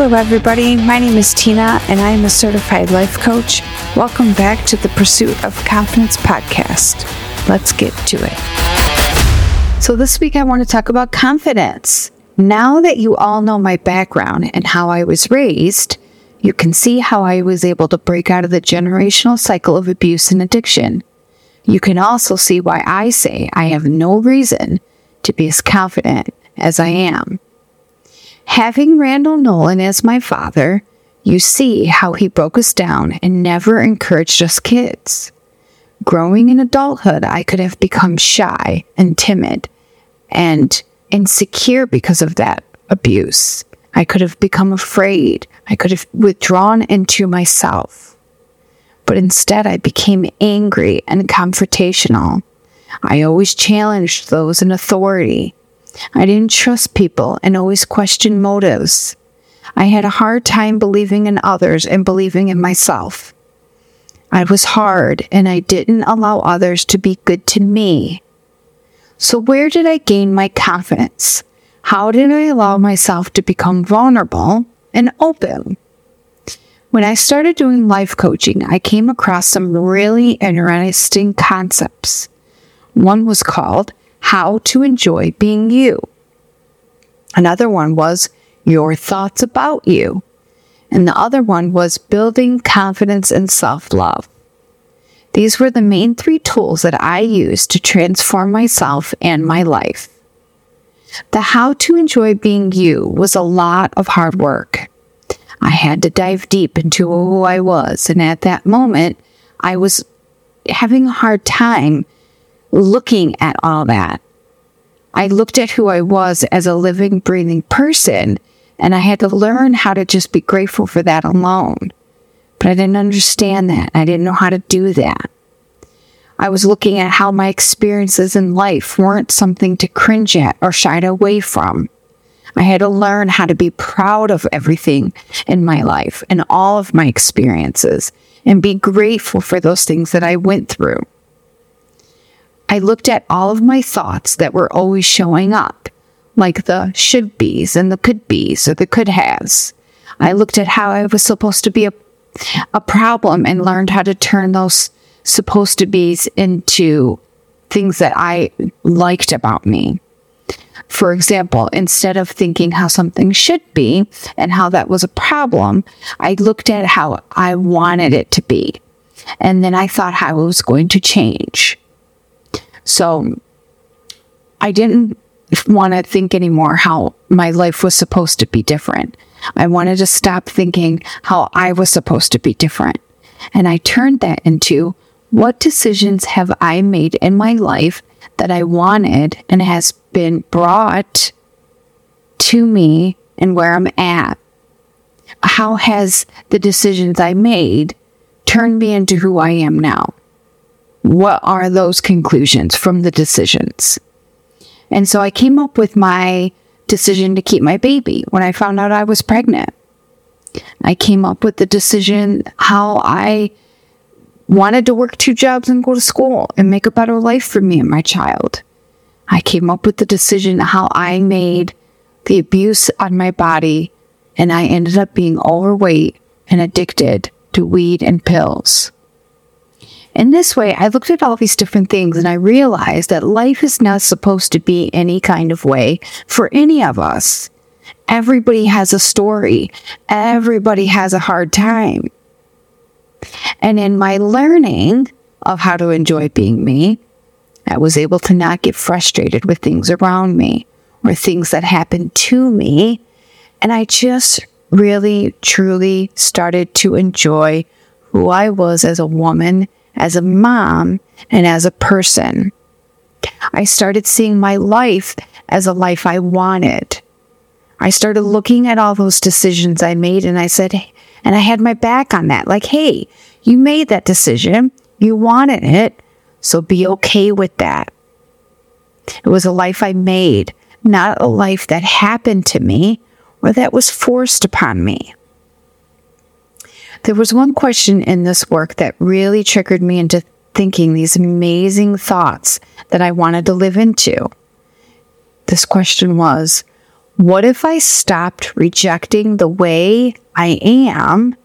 Hello, everybody. My name is Tina, and I am a certified life coach. Welcome back to the Pursuit of Confidence podcast. Let's get to it. So, this week I want to talk about confidence. Now that you all know my background and how I was raised, you can see how I was able to break out of the generational cycle of abuse and addiction. You can also see why I say I have no reason to be as confident as I am. Having Randall Nolan as my father, you see how he broke us down and never encouraged us kids. Growing in adulthood, I could have become shy and timid and insecure because of that abuse. I could have become afraid. I could have withdrawn into myself. But instead, I became angry and confrontational. I always challenged those in authority. I didn't trust people and always questioned motives. I had a hard time believing in others and believing in myself. I was hard and I didn't allow others to be good to me. So, where did I gain my confidence? How did I allow myself to become vulnerable and open? When I started doing life coaching, I came across some really interesting concepts. One was called how to enjoy being you. Another one was your thoughts about you. And the other one was building confidence and self love. These were the main three tools that I used to transform myself and my life. The how to enjoy being you was a lot of hard work. I had to dive deep into who I was, and at that moment, I was having a hard time looking at all that. I looked at who I was as a living, breathing person, and I had to learn how to just be grateful for that alone. But I didn't understand that. I didn't know how to do that. I was looking at how my experiences in life weren't something to cringe at or shy away from. I had to learn how to be proud of everything in my life and all of my experiences and be grateful for those things that I went through. I looked at all of my thoughts that were always showing up, like the should be's and the could be's or the could haves. I looked at how I was supposed to be a, a problem and learned how to turn those supposed to be's into things that I liked about me. For example, instead of thinking how something should be and how that was a problem, I looked at how I wanted it to be. And then I thought how it was going to change. So I didn't want to think anymore how my life was supposed to be different. I wanted to stop thinking how I was supposed to be different. And I turned that into what decisions have I made in my life that I wanted and has been brought to me and where I'm at? How has the decisions I made turned me into who I am now? What are those conclusions from the decisions? And so I came up with my decision to keep my baby when I found out I was pregnant. I came up with the decision how I wanted to work two jobs and go to school and make a better life for me and my child. I came up with the decision how I made the abuse on my body and I ended up being overweight and addicted to weed and pills. In this way, I looked at all these different things and I realized that life is not supposed to be any kind of way for any of us. Everybody has a story. Everybody has a hard time. And in my learning of how to enjoy being me, I was able to not get frustrated with things around me or things that happened to me. And I just really, truly started to enjoy who I was as a woman as a mom, and as a person. I started seeing my life as a life I wanted. I started looking at all those decisions I made and I said, and I had my back on that. Like, hey, you made that decision. You wanted it. So be okay with that. It was a life I made, not a life that happened to me or that was forced upon me. There was one question in this work that really triggered me into thinking these amazing thoughts that I wanted to live into. This question was, What if I stopped rejecting the way I am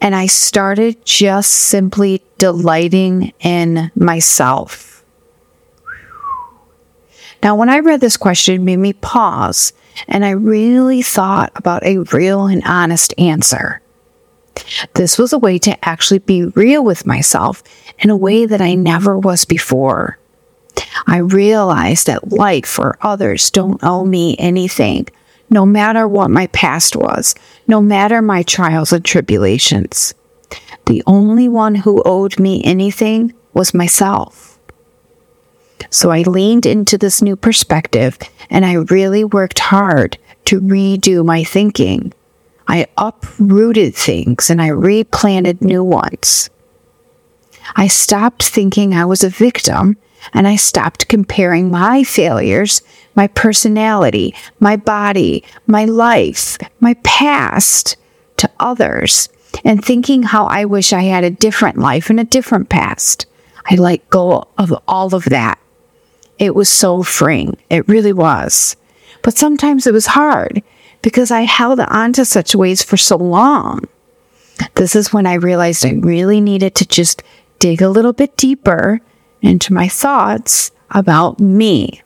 and I started just simply delighting in myself? Now, when I read this question, it made me pause and I really thought about a real and honest answer. This was a way to actually be real with myself in a way that I never was before. I realized that life or others don't owe me anything, no matter what my past was, no matter my trials and tribulations. The only one who owed me anything was myself. So I leaned into this new perspective and I really worked hard to redo my thinking. I uprooted things and I replanted new ones. I stopped thinking I was a victim and I stopped comparing my failures, my personality, my body, my life, my past to others and thinking how I wish I had a different life and a different past. I let go of all of that. It was so freeing. It really was. But sometimes it was hard because I held on to such ways for so long. This is when I realized I really needed to just dig a little bit deeper into my thoughts about me.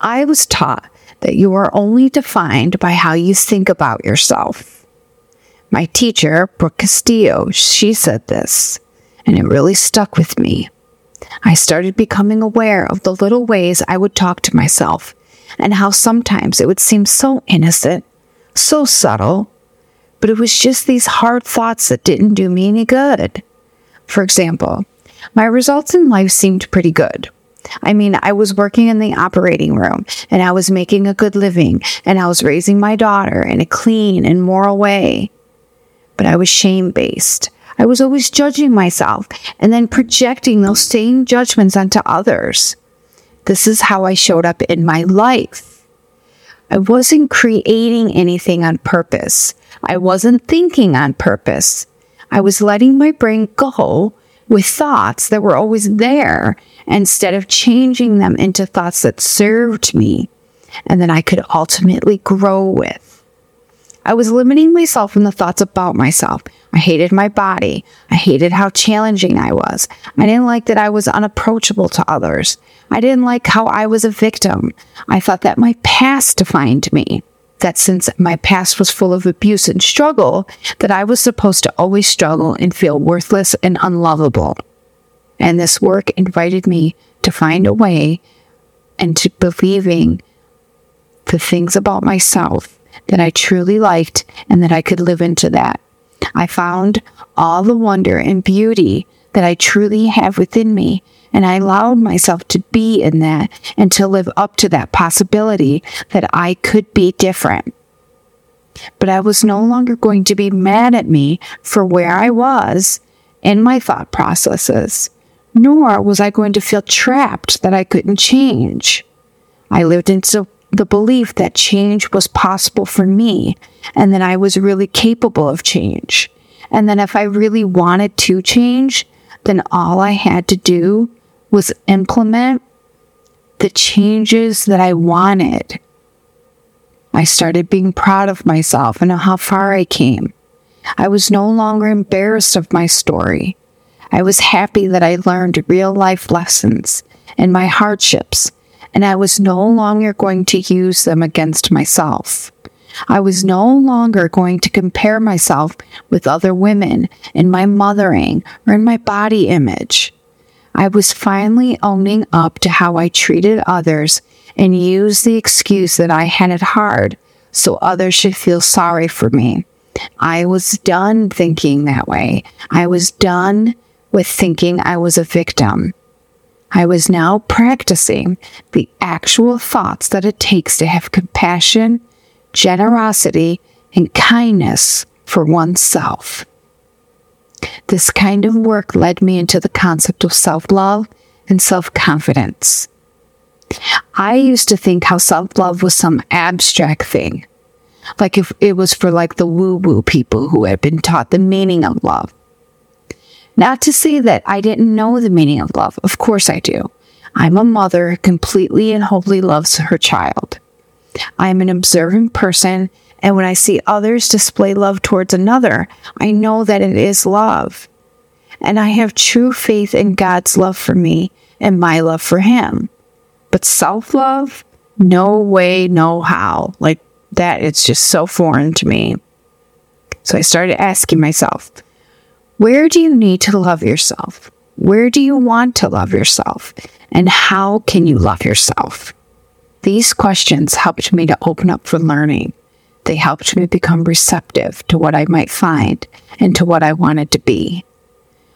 I was taught that you are only defined by how you think about yourself. My teacher, Brooke Castillo, she said this, and it really stuck with me. I started becoming aware of the little ways I would talk to myself and how sometimes it would seem so innocent, so subtle, but it was just these hard thoughts that didn't do me any good. For example, my results in life seemed pretty good. I mean, I was working in the operating room and I was making a good living and I was raising my daughter in a clean and moral way. But I was shame based. I was always judging myself and then projecting those same judgments onto others. This is how I showed up in my life. I wasn't creating anything on purpose. I wasn't thinking on purpose. I was letting my brain go with thoughts that were always there instead of changing them into thoughts that served me and that I could ultimately grow with. I was limiting myself in the thoughts about myself. I hated my body. I hated how challenging I was. I didn't like that I was unapproachable to others. I didn't like how I was a victim. I thought that my past defined me that since my past was full of abuse and struggle, that I was supposed to always struggle and feel worthless and unlovable. And this work invited me to find a way and to believing the things about myself that I truly liked and that I could live into that. I found all the wonder and beauty that I truly have within me and I allowed myself to be in that and to live up to that possibility that I could be different. But I was no longer going to be mad at me for where I was in my thought processes, nor was I going to feel trapped that I couldn't change. I lived into the belief that change was possible for me and that I was really capable of change. And then if I really wanted to change, then all I had to do was implement the changes that I wanted. I started being proud of myself and how far I came. I was no longer embarrassed of my story. I was happy that I learned real life lessons and my hardships, and I was no longer going to use them against myself. I was no longer going to compare myself with other women in my mothering or in my body image. I was finally owning up to how I treated others and used the excuse that I had it hard so others should feel sorry for me. I was done thinking that way. I was done with thinking I was a victim. I was now practicing the actual thoughts that it takes to have compassion, generosity, and kindness for oneself. This kind of work led me into the concept of self love and self confidence. I used to think how self love was some abstract thing, like if it was for like the woo woo people who had been taught the meaning of love. Not to say that I didn't know the meaning of love. Of course I do. I'm a mother who completely and wholly loves her child. I am an observant person, and when I see others display love towards another, I know that it is love. And I have true faith in God's love for me and my love for Him. But self love, no way, no how. Like that, it's just so foreign to me. So I started asking myself, where do you need to love yourself? Where do you want to love yourself? And how can you love yourself? These questions helped me to open up for learning. They helped me become receptive to what I might find and to what I wanted to be.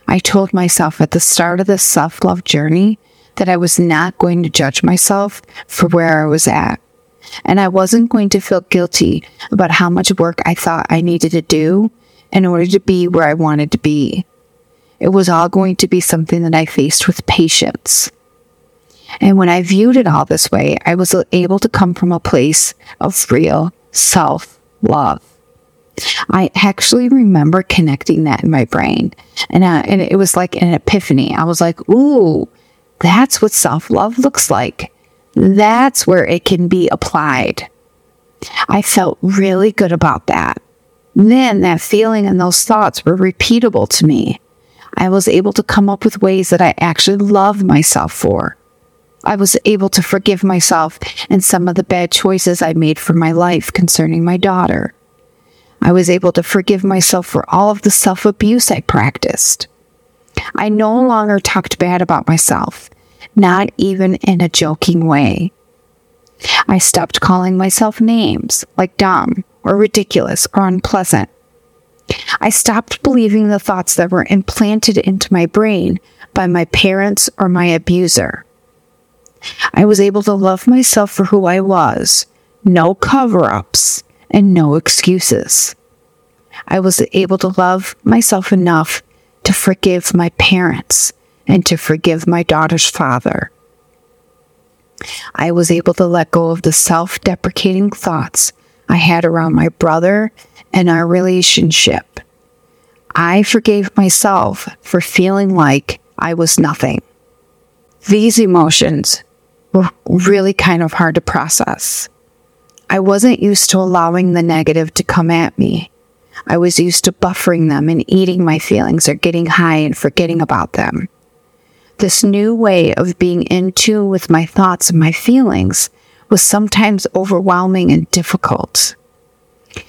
I told myself at the start of this self love journey that I was not going to judge myself for where I was at. And I wasn't going to feel guilty about how much work I thought I needed to do in order to be where I wanted to be. It was all going to be something that I faced with patience. And when I viewed it all this way, I was able to come from a place of real self love. I actually remember connecting that in my brain. And, uh, and it was like an epiphany. I was like, ooh, that's what self love looks like. That's where it can be applied. I felt really good about that. Then that feeling and those thoughts were repeatable to me. I was able to come up with ways that I actually loved myself for. I was able to forgive myself and some of the bad choices I made for my life concerning my daughter. I was able to forgive myself for all of the self abuse I practiced. I no longer talked bad about myself, not even in a joking way. I stopped calling myself names like dumb or ridiculous or unpleasant. I stopped believing the thoughts that were implanted into my brain by my parents or my abuser. I was able to love myself for who I was, no cover ups, and no excuses. I was able to love myself enough to forgive my parents and to forgive my daughter's father. I was able to let go of the self deprecating thoughts I had around my brother and our relationship. I forgave myself for feeling like I was nothing. These emotions were really kind of hard to process. I wasn't used to allowing the negative to come at me. I was used to buffering them and eating my feelings or getting high and forgetting about them. This new way of being in tune with my thoughts and my feelings was sometimes overwhelming and difficult.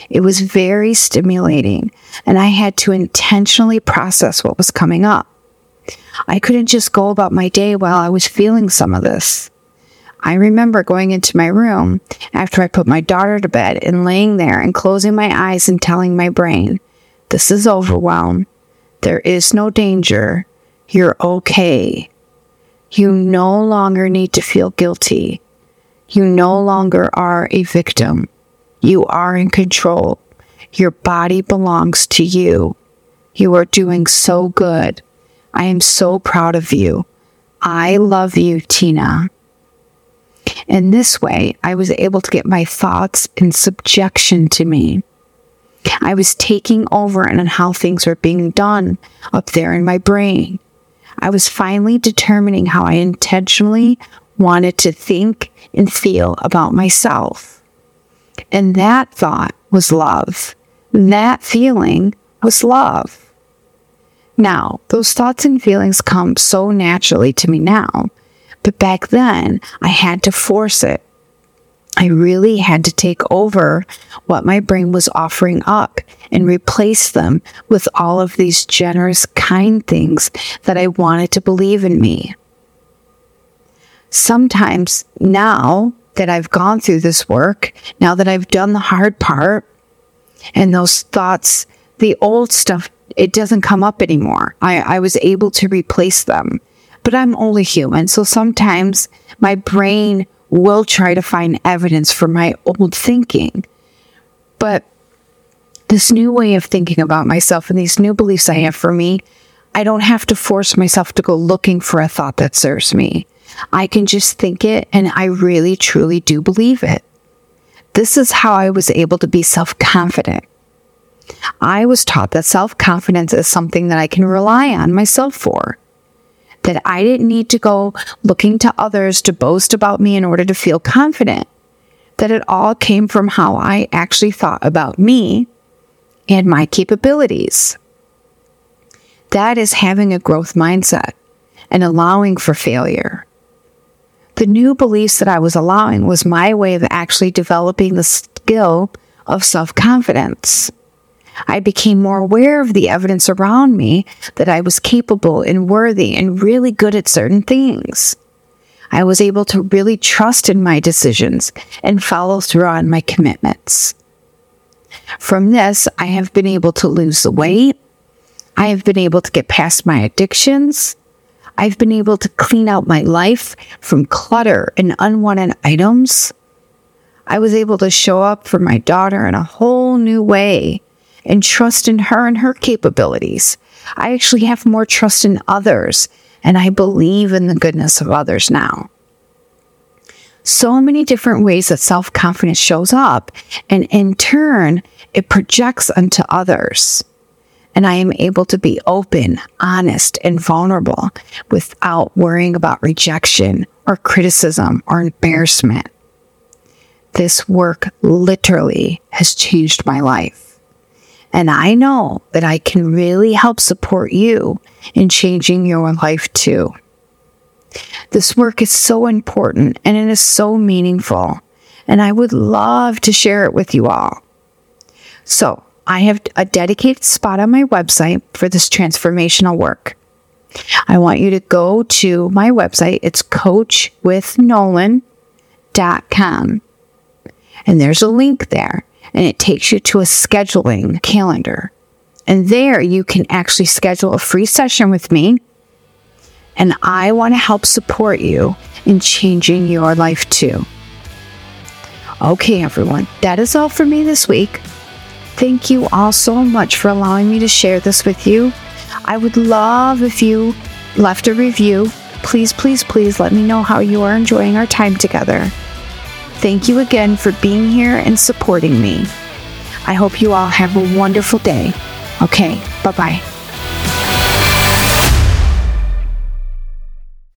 It was very stimulating, and I had to intentionally process what was coming up. I couldn't just go about my day while I was feeling some of this. I remember going into my room after I put my daughter to bed and laying there and closing my eyes and telling my brain, This is overwhelm. There is no danger. You're okay. You no longer need to feel guilty. You no longer are a victim. You are in control. Your body belongs to you. You are doing so good. I am so proud of you. I love you, Tina. In this way, I was able to get my thoughts in subjection to me. I was taking over on how things were being done up there in my brain. I was finally determining how I intentionally wanted to think and feel about myself. And that thought was love. That feeling was love. Now, those thoughts and feelings come so naturally to me now but back then, I had to force it. I really had to take over what my brain was offering up and replace them with all of these generous, kind things that I wanted to believe in me. Sometimes now that I've gone through this work, now that I've done the hard part, and those thoughts, the old stuff, it doesn't come up anymore. I, I was able to replace them but I'm only human. So sometimes my brain will try to find evidence for my old thinking. But this new way of thinking about myself and these new beliefs I have for me, I don't have to force myself to go looking for a thought that serves me. I can just think it and I really truly do believe it. This is how I was able to be self confident. I was taught that self confidence is something that I can rely on myself for that I didn't need to go looking to others to boast about me in order to feel confident. that it all came from how I actually thought about me and my capabilities. That is having a growth mindset and allowing for failure. The new beliefs that I was allowing was my way of actually developing the skill of self confidence. I became more aware of the evidence around me that I was capable and worthy and really good at certain things. I was able to really trust in my decisions and follow through on my commitments. From this, I have been able to lose the weight. I have been able to get past my addictions. I've been able to clean out my life from clutter and unwanted items. I was able to show up for my daughter in a whole new way and trust in her and her capabilities. I actually have more trust in others and I believe in the goodness of others now. So many different ways that self confidence shows up, and in turn, it projects onto others. And I am able to be open, honest, and vulnerable without worrying about rejection or criticism or embarrassment. This work literally has changed my life. And I know that I can really help support you in changing your life too. This work is so important and it is so meaningful, and I would love to share it with you all. So, I have a dedicated spot on my website for this transformational work. I want you to go to my website. It's coachwithnolan.com. And there's a link there and it takes you to a scheduling calendar. And there you can actually schedule a free session with me. And I want to help support you in changing your life too. Okay, everyone, that is all for me this week. Thank you all so much for allowing me to share this with you. I would love if you left a review. Please, please, please let me know how you are enjoying our time together. Thank you again for being here and supporting me. I hope you all have a wonderful day. Okay, bye bye.